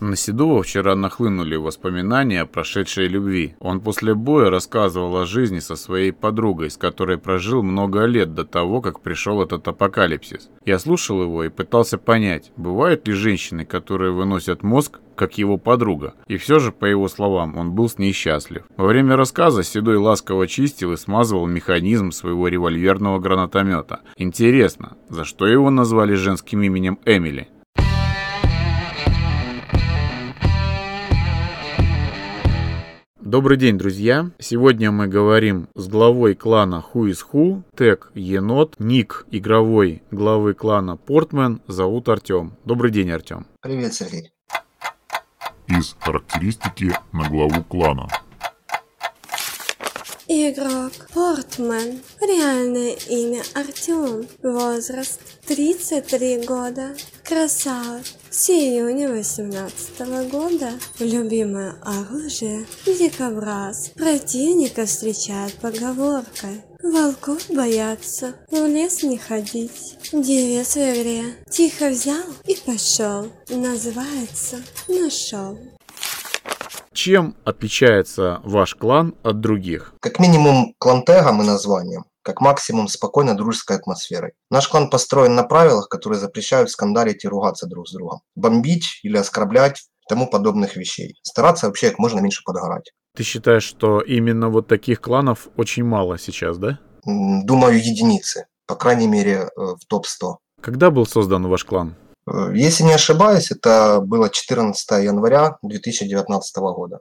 На Седова вчера нахлынули воспоминания о прошедшей любви. Он после боя рассказывал о жизни со своей подругой, с которой прожил много лет до того, как пришел этот апокалипсис. Я слушал его и пытался понять, бывают ли женщины, которые выносят мозг, как его подруга. И все же, по его словам, он был с ней счастлив. Во время рассказа Седой ласково чистил и смазывал механизм своего револьверного гранатомета. Интересно, за что его назвали женским именем Эмили? Добрый день, друзья! Сегодня мы говорим с главой клана Who is Who, тег Енот, ник игровой главы клана Портмен, зовут Артем. Добрый день, Артем. Привет, Сергей. Из характеристики на главу клана. Игрок Портмен. Реальное имя Артем. Возраст 33 года. Красавец. С июня 18 года. Любимое оружие. Дикобраз. Противника встречает поговоркой. Волков боятся, в лес не ходить. Девиз в игре. Тихо взял и пошел. Называется «Нашел». Чем отличается ваш клан от других? Как минимум клан-тегом и названием. Как максимум спокойной дружеской атмосферой. Наш клан построен на правилах, которые запрещают скандалить и ругаться друг с другом. Бомбить или оскорблять тому подобных вещей. Стараться вообще как можно меньше подгорать. Ты считаешь, что именно вот таких кланов очень мало сейчас, да? Думаю, единицы. По крайней мере, э, в топ-100. Когда был создан ваш клан? Э, если не ошибаюсь, это было 14 января 2019 года.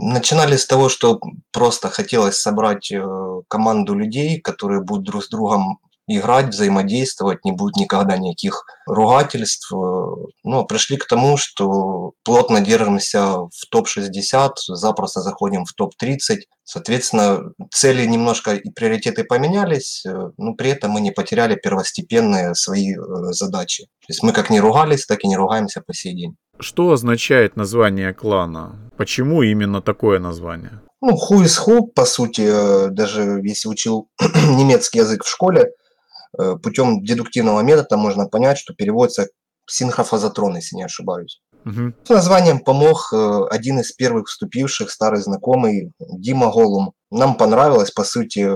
Начинали с того, что просто хотелось собрать э, команду людей, которые будут друг с другом играть, взаимодействовать, не будет никогда никаких ругательств. Ну, пришли к тому, что плотно держимся в топ-60, запросто заходим в топ-30. Соответственно, цели немножко и приоритеты поменялись, но при этом мы не потеряли первостепенные свои э, задачи. То есть мы как не ругались, так и не ругаемся по сей день. Что означает название клана? Почему именно такое название? Ну, who is who, по сути, э, даже если учил немецкий язык в школе, Э, путем дедуктивного метода можно понять, что переводится синхрофазотрон, если не ошибаюсь. Угу. С названием помог э, один из первых вступивших, старый знакомый Дима Голум. Нам понравилось, по сути,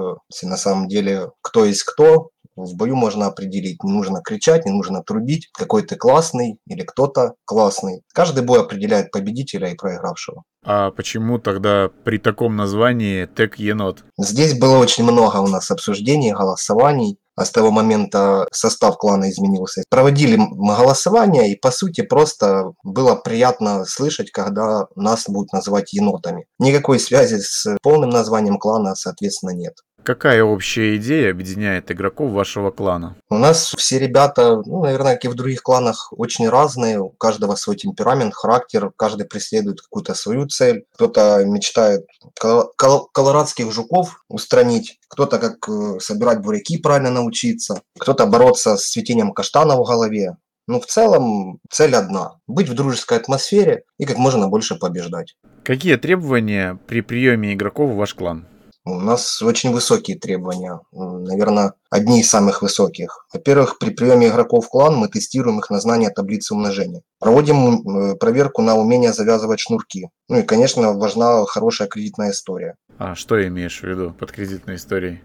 на самом деле, кто есть кто, в бою можно определить. Не нужно кричать, не нужно трубить, какой ты классный или кто-то классный. Каждый бой определяет победителя и проигравшего. А почему тогда при таком названии тег енот? Здесь было очень много у нас обсуждений, голосований а с того момента состав клана изменился. Проводили голосование, и по сути просто было приятно слышать, когда нас будут называть енотами. Никакой связи с полным названием клана, соответственно, нет. Какая общая идея объединяет игроков вашего клана? У нас все ребята, ну, наверное, как и в других кланах, очень разные. У каждого свой темперамент, характер. Каждый преследует какую-то свою цель. Кто-то мечтает кол- кол- колорадских жуков устранить. Кто-то как э, собирать буряки правильно научиться. Кто-то бороться с цветением каштана в голове. Ну, в целом, цель одна – быть в дружеской атмосфере и как можно больше побеждать. Какие требования при приеме игроков в ваш клан? У нас очень высокие требования, наверное, одни из самых высоких. Во-первых, при приеме игроков в клан мы тестируем их на знание таблицы умножения. Проводим э, проверку на умение завязывать шнурки. Ну и, конечно, важна хорошая кредитная история. А что имеешь в виду под кредитной историей?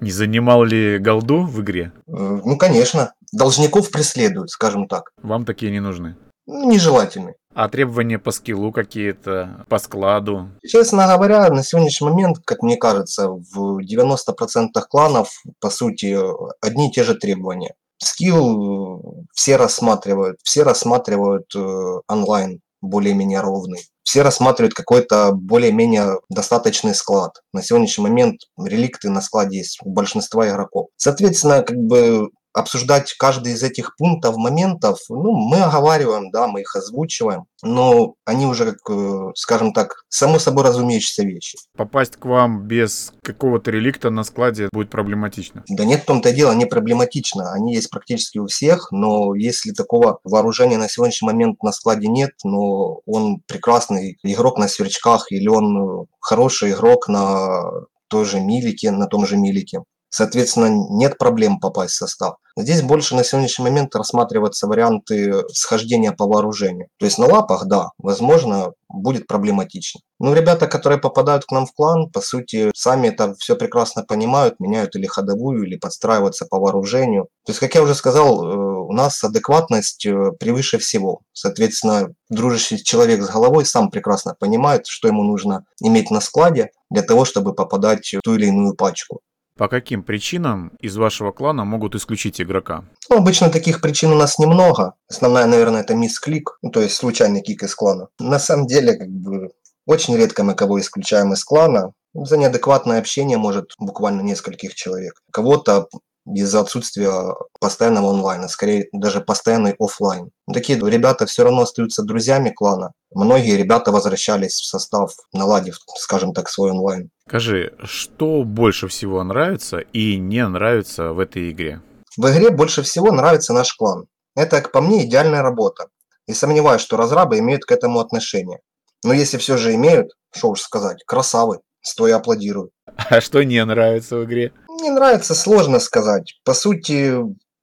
Не занимал ли голду в игре? Э, ну, конечно. Должников преследуют, скажем так. Вам такие не нужны? Ну, нежелательны. А требования по скиллу какие-то, по складу? Честно говоря, на сегодняшний момент, как мне кажется, в 90% кланов, по сути, одни и те же требования. Скилл э, все рассматривают, все рассматривают э, онлайн более-менее ровный. Все рассматривают какой-то более-менее достаточный склад. На сегодняшний момент реликты на складе есть у большинства игроков. Соответственно, как бы обсуждать каждый из этих пунктов, моментов, ну, мы оговариваем, да, мы их озвучиваем, но они уже, как, э, скажем так, само собой разумеющиеся вещи. Попасть к вам без какого-то реликта на складе будет проблематично? Да нет, в том-то и дело, не проблематично. Они есть практически у всех, но если такого вооружения на сегодняшний момент на складе нет, но он прекрасный игрок на сверчках или он хороший игрок на той же милике, на том же милике, Соответственно, нет проблем попасть в состав. Здесь больше на сегодняшний момент рассматриваются варианты схождения по вооружению. То есть на лапах, да, возможно, будет проблематично. Но ребята, которые попадают к нам в клан, по сути, сами это все прекрасно понимают, меняют или ходовую, или подстраиваются по вооружению. То есть, как я уже сказал, э, у нас адекватность э, превыше всего. Соответственно, дружащий человек с головой сам прекрасно понимает, что ему нужно иметь на складе для того, чтобы попадать в ту или иную пачку. По каким причинам из вашего клана могут исключить игрока? Ну, обычно таких причин у нас немного. Основная, наверное, это мисс-клик, ну, то есть случайный кик из клана. На самом деле, как бы, очень редко мы кого исключаем из клана. За неадекватное общение может буквально нескольких человек. Кого-то из-за отсутствия постоянного онлайна, скорее даже постоянный офлайн. Такие ребята все равно остаются друзьями клана. Многие ребята возвращались в состав, наладив, скажем так, свой онлайн. Скажи, что больше всего нравится и не нравится в этой игре? В игре больше всего нравится наш клан. Это, как по мне, идеальная работа. И сомневаюсь, что разрабы имеют к этому отношение. Но если все же имеют, что уж сказать, красавы, стоя аплодирую. А что не нравится в игре? Не нравится, сложно сказать. По сути,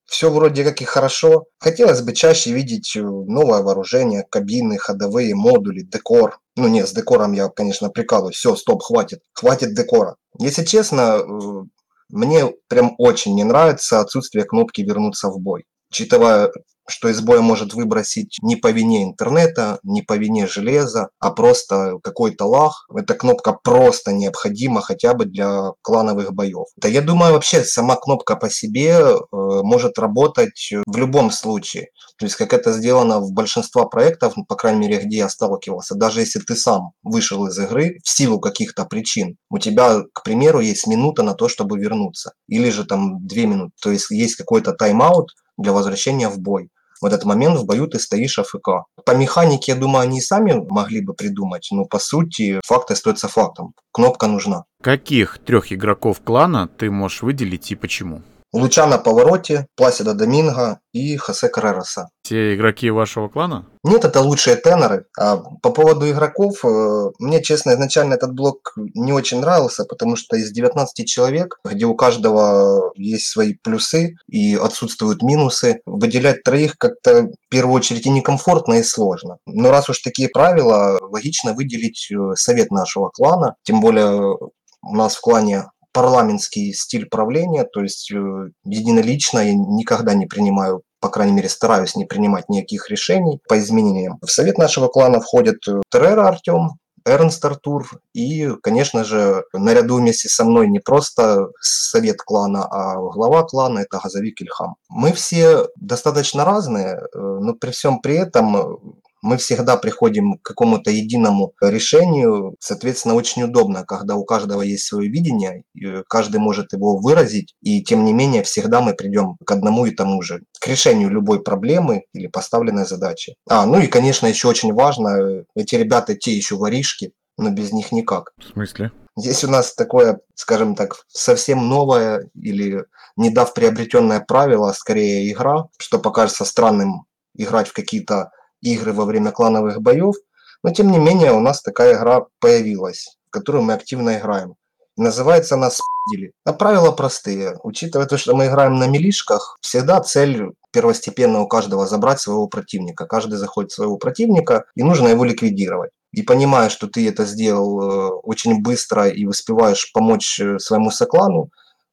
все вроде как и хорошо. Хотелось бы чаще видеть э, новое вооружение, кабины, ходовые модули, декор. Ну нет, с декором я, конечно, прикалываюсь. Все, стоп, хватит. Хватит декора. Если честно, э, мне прям очень не нравится отсутствие кнопки «Вернуться в бой». Учитывая что из боя может выбросить не по вине интернета, не по вине железа, а просто какой-то лаг. Эта кнопка просто необходима хотя бы для клановых боев. Да я думаю, вообще сама кнопка по себе э, может работать в любом случае. То есть, как это сделано в большинстве проектов, по крайней мере, где я сталкивался, даже если ты сам вышел из игры в силу каких-то причин, у тебя, к примеру, есть минута на то, чтобы вернуться, или же там две минуты, то есть есть какой-то тайм-аут для возвращения в бой в этот момент в бою ты стоишь АФК. По механике, я думаю, они и сами могли бы придумать, но по сути факт остается фактом. Кнопка нужна. Каких трех игроков клана ты можешь выделить и почему? Лучана Повороте, Пласида Доминго и Хосе Каррероса. Все игроки вашего клана? Нет, это лучшие теноры. А по поводу игроков, э, мне, честно, изначально этот блок не очень нравился, потому что из 19 человек, где у каждого есть свои плюсы и отсутствуют минусы, выделять троих как-то в первую очередь и некомфортно, и сложно. Но раз уж такие правила, логично выделить э, совет нашего клана, тем более у нас в клане парламентский стиль правления, то есть э, единолично я никогда не принимаю по крайней мере, стараюсь не принимать никаких решений по изменениям. В совет нашего клана входят э, Террера Артем, Эрнст Артур и, конечно же, наряду вместе со мной не просто совет клана, а глава клана – это Газовик Ильхам. Мы все достаточно разные, э, но при всем при этом мы всегда приходим к какому-то единому решению. Соответственно, очень удобно, когда у каждого есть свое видение, каждый может его выразить, и тем не менее всегда мы придем к одному и тому же, к решению любой проблемы или поставленной задачи. А, ну и, конечно, еще очень важно, эти ребята те еще воришки, но без них никак. В смысле? Здесь у нас такое, скажем так, совсем новое или недав приобретенное правило, а скорее игра, что покажется странным играть в какие-то игры во время клановых боев, но тем не менее у нас такая игра появилась, в которую мы активно играем. Называется она «Спидили». А правила простые. Учитывая то, что мы играем на милишках, всегда цель первостепенно у каждого забрать своего противника. Каждый заходит своего противника, и нужно его ликвидировать. И понимая, что ты это сделал э, очень быстро и успеваешь помочь э, своему соклану,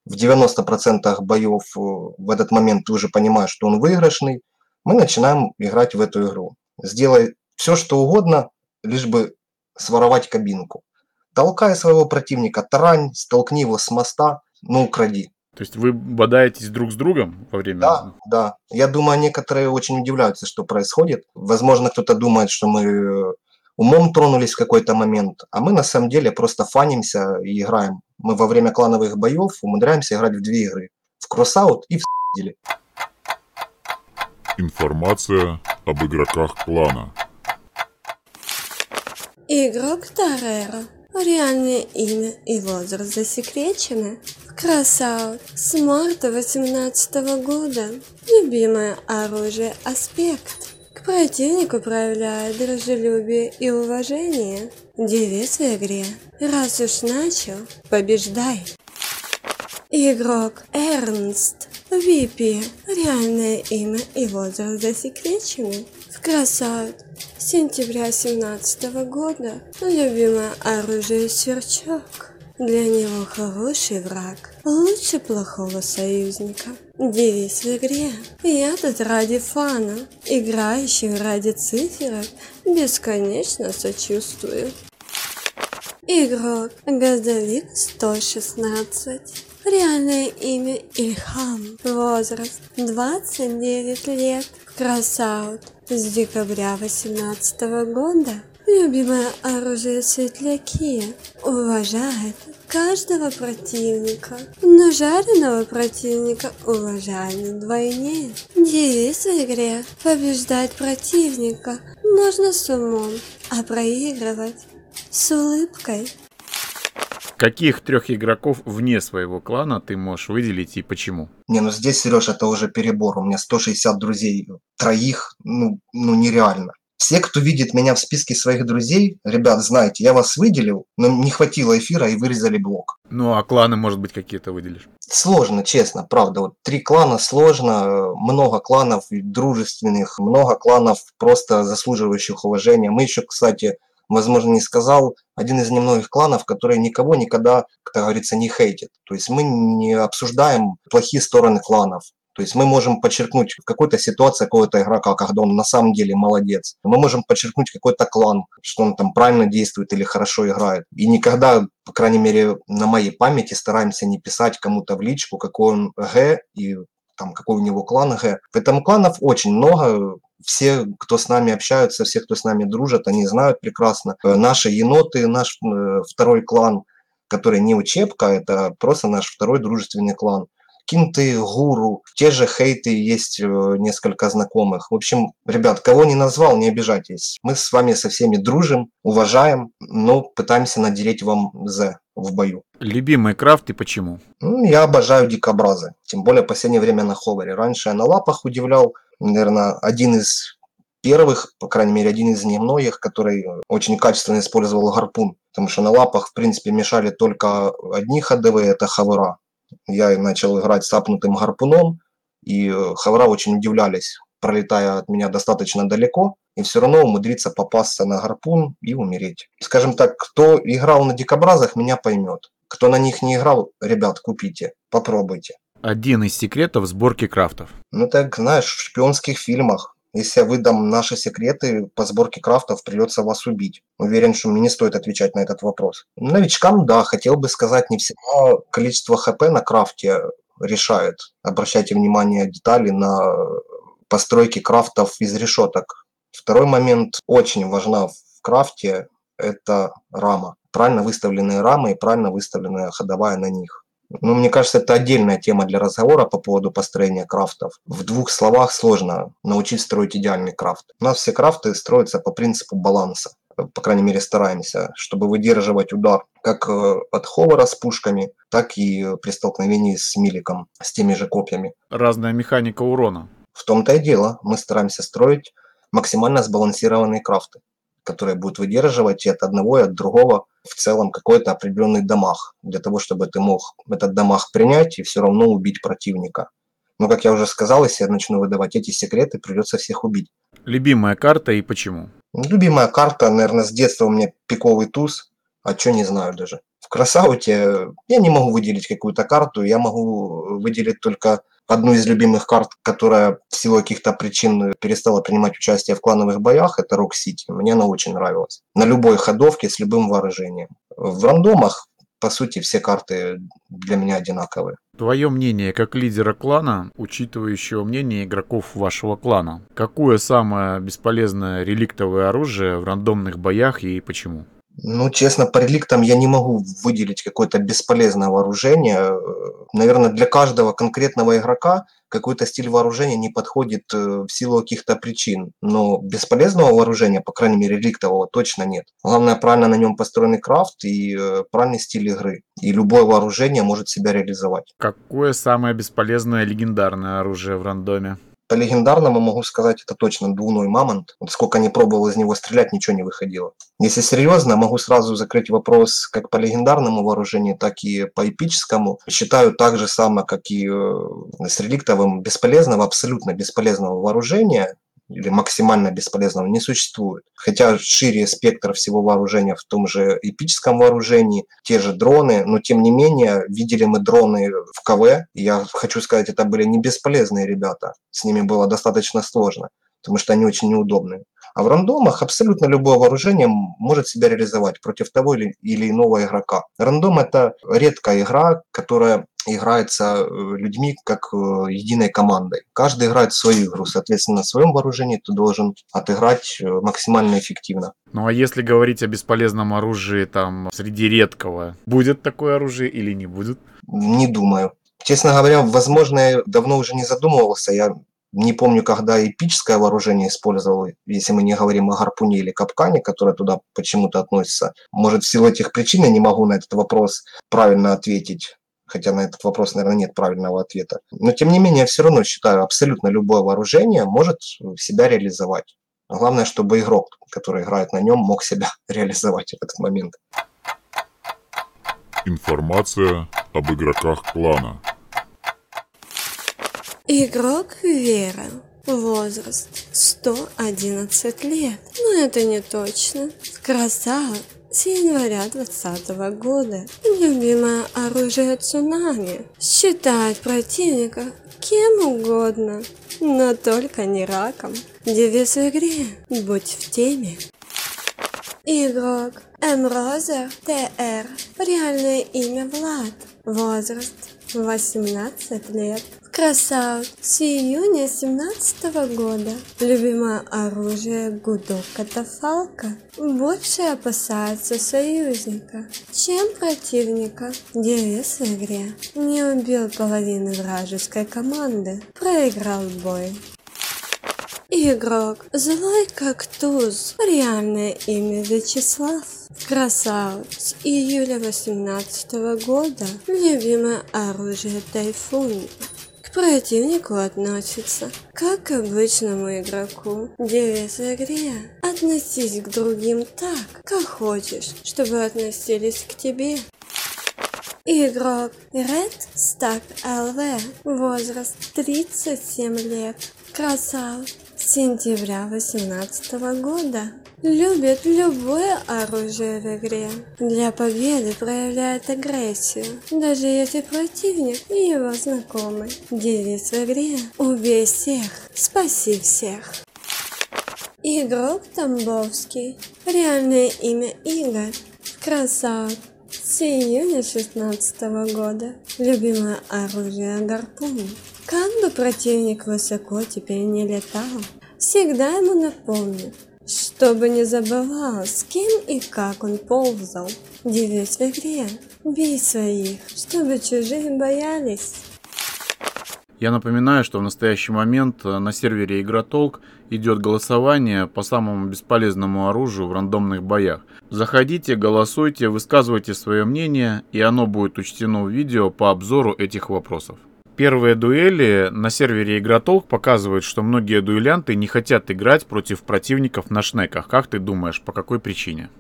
в 90% боев э, в этот момент ты уже понимаешь, что он выигрышный, мы начинаем играть в эту игру. Сделай все, что угодно, лишь бы своровать кабинку. Толкай своего противника, тарань, столкни его с моста, ну укради. То есть вы бодаетесь друг с другом во время? Да, да. Я думаю, некоторые очень удивляются, что происходит. Возможно, кто-то думает, что мы умом тронулись в какой-то момент, а мы на самом деле просто фанимся и играем. Мы во время клановых боев умудряемся играть в две игры. В кроссаут и в с***дили. Информация об игроках клана. Игрок Тареро. Реальное имя и возраст засекречены. Красаут. С марта 18 года. Любимое оружие Аспект. К противнику проявляет дружелюбие и уважение. Девиз в игре. Раз уж начал, побеждай. Игрок Эрнст. VP. Реальное имя и возраст засекречены. В Красаут. Сентября 17 года. Любимое оружие сверчок. Для него хороший враг, лучше плохого союзника. Девиз в игре. Я тут ради фана, играющих ради циферок, бесконечно сочувствую. Игрок Газовик 116. Реальное имя Ильхам. Возраст 29 лет. Красаут. С декабря 18 года. Любимое оружие светляки. Уважает каждого противника. Но жареного противника уважали вдвойне. Девиз в игре. Побеждать противника нужно с умом, а проигрывать с улыбкой. Каких трех игроков вне своего клана ты можешь выделить и почему? Не, ну здесь, Сереж, это уже перебор. У меня 160 друзей, троих, ну, ну нереально. Все, кто видит меня в списке своих друзей, ребят, знаете, я вас выделил, но не хватило эфира и вырезали блок. Ну, а кланы, может быть, какие-то выделишь? Сложно, честно, правда. Вот три клана сложно, много кланов дружественных, много кланов просто заслуживающих уважения. Мы еще, кстати, возможно, не сказал, один из немногих кланов, который никого никогда, как говорится, не хейтит. То есть мы не обсуждаем плохие стороны кланов. То есть мы можем подчеркнуть в какой-то ситуации какого-то игрока, когда он на самом деле молодец. Мы можем подчеркнуть какой-то клан, что он там правильно действует или хорошо играет. И никогда, по крайней мере, на моей памяти стараемся не писать кому-то в личку, какой он Г и там какой у него клан Г. Поэтому кланов очень много, все, кто с нами общаются, все, кто с нами дружат, они знают прекрасно. Э, наши еноты, наш э, второй клан, который не учебка, это просто наш второй дружественный клан. Кинты, гуру, те же хейты, есть э, несколько знакомых. В общем, ребят, кого не назвал, не обижайтесь. Мы с вами со всеми дружим, уважаем, но пытаемся надереть вам «З» в бою. Любимый крафт и почему? Ну, я обожаю дикобразы, тем более в последнее время на ховере. Раньше я на лапах удивлял, наверное, один из первых, по крайней мере, один из немногих, который очень качественно использовал гарпун. Потому что на лапах, в принципе, мешали только одни ходовые, это хавера. Я начал играть с апнутым гарпуном, и э, хавра очень удивлялись, пролетая от меня достаточно далеко, и все равно умудриться попасться на гарпун и умереть. Скажем так, кто играл на дикобразах, меня поймет. Кто на них не играл, ребят, купите, попробуйте. Один из секретов сборки крафтов. Ну так, знаешь, в шпионских фильмах если я выдам наши секреты по сборке крафтов, придется вас убить. Уверен, что мне не стоит отвечать на этот вопрос. Новичкам, да, хотел бы сказать, не всегда количество хп на крафте решает. Обращайте внимание детали на постройки крафтов из решеток. Второй момент очень важна в крафте – это рама. Правильно выставленные рамы и правильно выставленная ходовая на них. Ну, мне кажется, это отдельная тема для разговора по поводу построения крафтов. В двух словах сложно научить строить идеальный крафт. У нас все крафты строятся по принципу баланса. По крайней мере, стараемся, чтобы выдерживать удар как э, от ховара с пушками, так и при столкновении с миликом, с теми же копьями. Разная механика урона. В том-то и дело. Мы стараемся строить максимально сбалансированные крафты которые будут выдерживать и от одного, и от другого в целом какой-то определенный дамаг, для того, чтобы ты мог этот дамаг принять и все равно убить противника. Но, как я уже сказал, если я начну выдавать эти секреты, придется всех убить. Любимая карта и почему? Любимая карта, наверное, с детства у меня пиковый туз, а что не знаю даже. В Красауте я не могу выделить какую-то карту, я могу выделить только одну из любимых карт, которая в силу каких-то причин перестала принимать участие в клановых боях, это Rock City. Мне она очень нравилась. На любой ходовке с любым вооружением. В рандомах, по сути, все карты для меня одинаковые. Твое мнение как лидера клана, учитывающего мнение игроков вашего клана. Какое самое бесполезное реликтовое оружие в рандомных боях и почему? Ну, честно, по реликтам я не могу выделить какое-то бесполезное вооружение. Наверное, для каждого конкретного игрока какой-то стиль вооружения не подходит э, в силу каких-то причин. Но бесполезного вооружения, по крайней мере, реликтового, точно нет. Главное, правильно на нем построенный крафт и э, правильный стиль игры. И любое вооружение может себя реализовать. Какое самое бесполезное легендарное оружие в рандоме? По легендарному могу сказать, это точно двуной мамонт. Вот сколько не пробовал из него стрелять, ничего не выходило. Если серьезно, могу сразу закрыть вопрос как по легендарному вооружению, так и по эпическому. Считаю так же самое, как и э, с реликтовым бесполезного, абсолютно бесполезного вооружения или максимально бесполезного не существует. Хотя шире спектр всего вооружения в том же эпическом вооружении, те же дроны, но тем не менее видели мы дроны в КВ. Я хочу сказать, это были не бесполезные ребята. С ними было достаточно сложно, потому что они очень неудобные. А в рандомах абсолютно любое вооружение может себя реализовать против того или, или иного игрока. Рандом это редкая игра, которая играется э, людьми как э, единой командой. Каждый играет свою игру, соответственно, на своем вооружении ты должен отыграть э, максимально эффективно. Ну а если говорить о бесполезном оружии там среди редкого, будет такое оружие или не будет? Не думаю. Честно говоря, возможно, я давно уже не задумывался. Я не помню, когда эпическое вооружение использовал, если мы не говорим о гарпуне или капкане, которое туда почему-то относится. Может, в силу этих причин я не могу на этот вопрос правильно ответить. Хотя на этот вопрос, наверное, нет правильного ответа. Но, тем не менее, я все равно считаю, абсолютно любое вооружение может себя реализовать. Главное, чтобы игрок, который играет на нем, мог себя реализовать в этот момент. Информация об игроках клана. Игрок Вера. Возраст 111 лет. Но это не точно. Красава с января 2020 года. Любимое оружие цунами. Считает противника кем угодно, но только не раком. Девиз в игре «Будь в теме». Игрок Эмрозер ТР. Реальное имя Влад. Возраст 18 лет. Красаут с июня 17 года. Любимое оружие гудок катафалка. Больше опасается союзника, чем противника. Девиз в игре. Не убил половину вражеской команды. Проиграл бой. Игрок. Злой как туз. Реальное имя Вячеслав. Красавец. Июля 18 года. Любимое оружие Тайфун. Противнику относится, как к обычному игроку. Девиз игре. Относись к другим так, как хочешь, чтобы относились к тебе. Игрок Red Stack LV. Возраст 37 лет. Красавец сентября 2018 года. Любит любое оружие в игре. Для победы проявляет агрессию, даже если противник и его знакомый. Девиз в игре «Убей всех, спаси всех». Игрок Тамбовский. Реальное имя Игорь. Красавец. С июня 16 года. Любимое оружие гарпун. Как бы противник высоко теперь не летал, всегда ему напомню, чтобы не забывал, с кем и как он ползал. Девиз в игре. Бей своих, чтобы чужие боялись. Я напоминаю, что в настоящий момент э, на сервере Игротолк идет голосование по самому бесполезному оружию в рандомных боях. Заходите, голосуйте, высказывайте свое мнение, и оно будет учтено в видео по обзору этих вопросов. Первые дуэли на сервере Игротолк показывают, что многие дуэлянты не хотят играть против противников на шнеках. Как ты думаешь, по какой причине?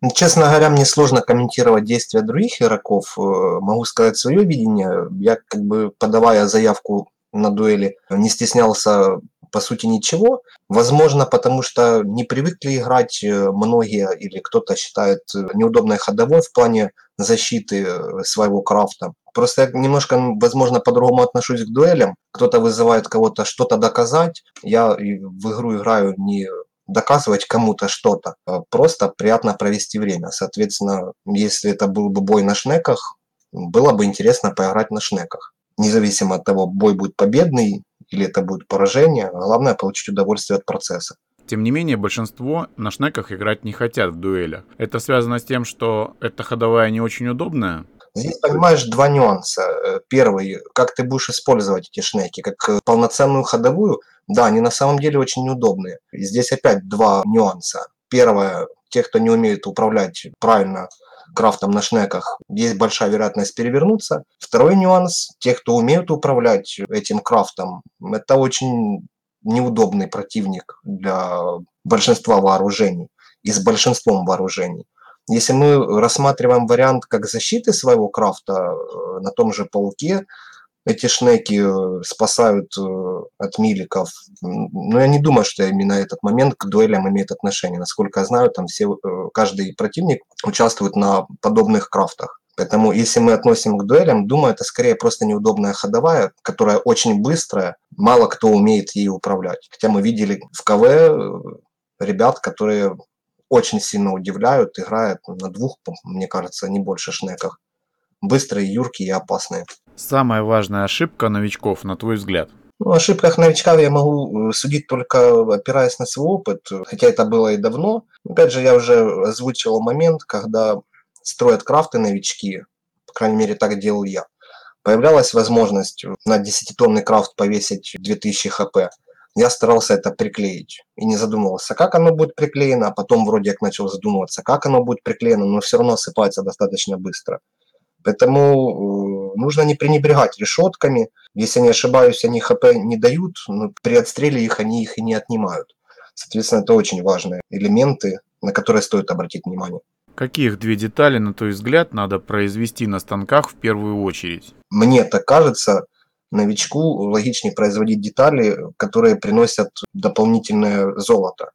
Ну, честно говоря, мне сложно комментировать действия других игроков. Э, могу сказать свое видение. Я, как бы, подавая заявку на дуэли, не стеснялся по сути ничего. Возможно, потому что не привыкли играть э, многие или кто-то считает э, неудобной ходовой в плане защиты своего крафта. Просто я немножко, возможно, по-другому отношусь к дуэлям. Кто-то вызывает кого-то что-то доказать. Я в игру играю не доказывать кому-то что-то, а просто приятно провести время. Соответственно, если это был бы бой на шнеках, было бы интересно поиграть на шнеках. Независимо от того, бой будет победный или это будет поражение, главное получить удовольствие от процесса. Тем не менее, большинство на шнеках играть не хотят в дуэлях. Это связано с тем, что эта ходовая не очень удобная, Здесь, понимаешь, два нюанса. Э, первый, как ты будешь использовать эти шнеки, как э, полноценную ходовую, да, они на самом деле очень неудобные. И здесь опять два нюанса. Первое, те, кто не умеет управлять правильно крафтом на шнеках, есть большая вероятность перевернуться. Второй нюанс, те, кто умеют управлять этим крафтом, это очень неудобный противник для большинства вооружений и с большинством вооружений. Если мы рассматриваем вариант как защиты своего крафта э, на том же пауке, эти шнеки э, спасают э, от миликов. Но я не думаю, что именно этот момент к дуэлям имеет отношение. Насколько я знаю, там все, каждый противник участвует на подобных крафтах. Поэтому если мы относим к дуэлям, думаю, это скорее просто неудобная ходовая, которая очень быстрая, мало кто умеет ей управлять. Хотя мы видели в КВ ребят, которые очень сильно удивляют, играют на двух, мне кажется, не больше шнеках. Быстрые, юркие и опасные. Самая важная ошибка новичков, на твой взгляд? Ну, о ошибках новичка я могу э, судить только опираясь на свой опыт, хотя это было и давно. Опять же, я уже озвучивал момент, когда строят крафты новички, по крайней мере, так делал я. Появлялась возможность на 10-тонный крафт повесить 2000 хп я старался это приклеить и не задумывался, как оно будет приклеено, а потом вроде как начал задумываться, как оно будет приклеено, но все равно осыпается достаточно быстро. Поэтому э, нужно не пренебрегать решетками. Если не ошибаюсь, они ХП не дают, но при отстреле их они их и не отнимают. Соответственно, это очень важные элементы, на которые стоит обратить внимание. Каких две детали, на твой взгляд, надо произвести на станках в первую очередь? Мне так кажется, новичку логичнее производить детали, которые приносят дополнительное золото.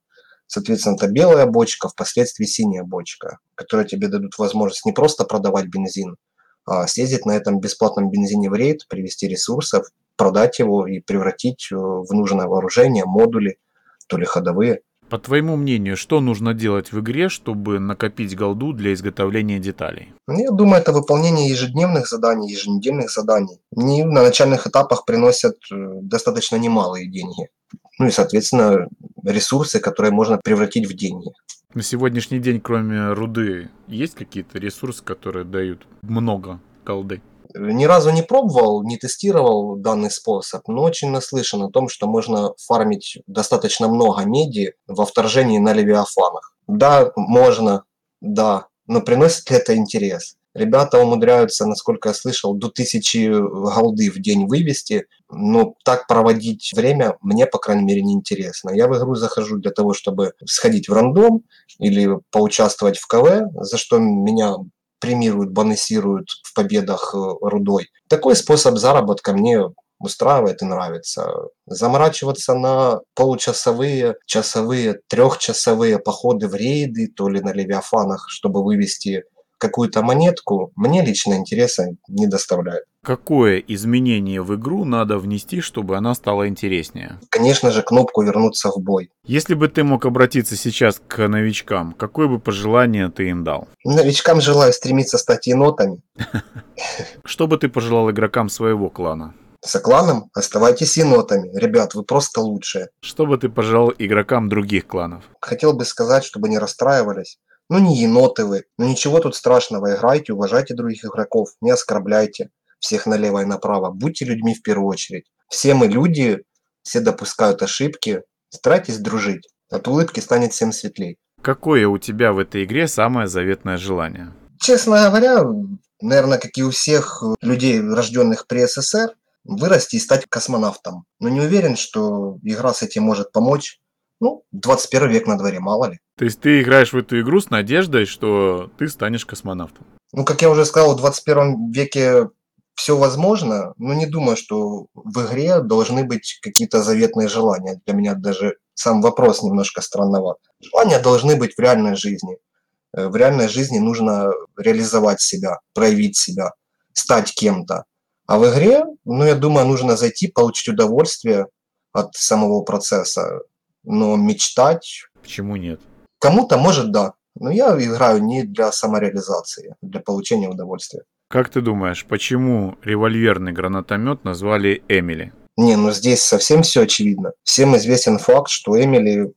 Соответственно, это белая бочка, впоследствии синяя бочка, которые тебе дадут возможность не просто продавать бензин, а съездить на этом бесплатном бензине в рейд, привести ресурсов, продать его и превратить в нужное вооружение, модули, то ли ходовые. По твоему мнению, что нужно делать в игре, чтобы накопить голду для изготовления деталей? Ну, я думаю, это выполнение ежедневных заданий, еженедельных заданий. Они на начальных этапах приносят э, достаточно немалые деньги. Ну и, соответственно, ресурсы, которые можно превратить в деньги. На сегодняшний день, кроме руды, есть какие-то ресурсы, которые дают много голды? Ни разу не пробовал, не тестировал данный способ, но очень наслышан о том, что можно фармить достаточно много меди во вторжении на левиафанах. Да, можно, да, но приносит ли это интерес? Ребята умудряются, насколько я слышал, до тысячи голды в день вывести, но так проводить время мне, по крайней мере, не интересно. Я в игру захожу для того, чтобы сходить в рандом или поучаствовать в КВ, за что меня премируют, бонусируют в победах рудой. Такой способ заработка мне устраивает и нравится. Заморачиваться на получасовые, часовые, трехчасовые походы в рейды, то ли на левиафанах, чтобы вывести какую-то монетку, мне лично интереса не доставляет. Какое изменение в игру надо внести, чтобы она стала интереснее? Конечно же, кнопку «Вернуться в бой». Если бы ты мог обратиться сейчас к новичкам, какое бы пожелание ты им дал? Новичкам желаю стремиться стать енотами. Что бы ты пожелал игрокам своего клана? За кланом оставайтесь енотами. Ребят, вы просто лучшие. Что бы ты пожелал игрокам других кланов? Хотел бы сказать, чтобы не расстраивались. Ну не еноты вы, ну ничего тут страшного, играйте, уважайте других игроков, не оскорбляйте всех налево и направо, будьте людьми в первую очередь. Все мы люди, все допускают ошибки, старайтесь дружить, от улыбки станет всем светлей. Какое у тебя в этой игре самое заветное желание? Честно говоря, наверное, как и у всех людей, рожденных при СССР, вырасти и стать космонавтом. Но не уверен, что игра с этим может помочь. Ну, 21 век на дворе, мало ли. То есть ты играешь в эту игру с надеждой, что ты станешь космонавтом? Ну, как я уже сказал, в 21 веке все возможно, но не думаю, что в игре должны быть какие-то заветные желания. Для меня даже сам вопрос немножко странноват. Желания должны быть в реальной жизни. Э, в реальной жизни нужно реализовать себя, проявить себя, стать кем-то. А в игре, ну, я думаю, нужно зайти, получить удовольствие от самого процесса. Но мечтать... Почему нет? Кому-то может да, но я играю не для самореализации, для получения удовольствия. Как ты думаешь, почему револьверный гранатомет назвали Эмили? Не, ну здесь совсем все очевидно. Всем известен факт, что Эмили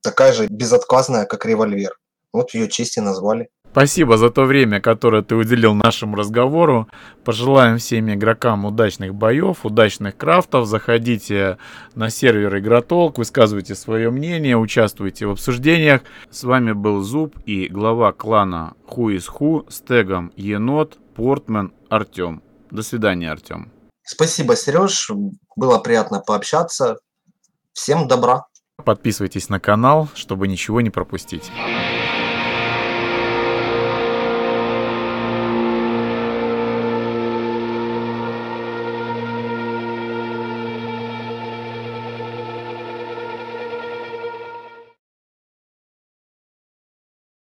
такая же безотказная, как револьвер. Вот ее честь и назвали. Спасибо за то время, которое ты уделил нашему разговору. Пожелаем всем игрокам удачных боев, удачных крафтов. Заходите на сервер Игротолк, высказывайте свое мнение, участвуйте в обсуждениях. С вами был Зуб и глава клана Who is Who с тегом Енот Портман Артем. До свидания, Артем. Спасибо, Сереж. Было приятно пообщаться. Всем добра! Подписывайтесь на канал, чтобы ничего не пропустить.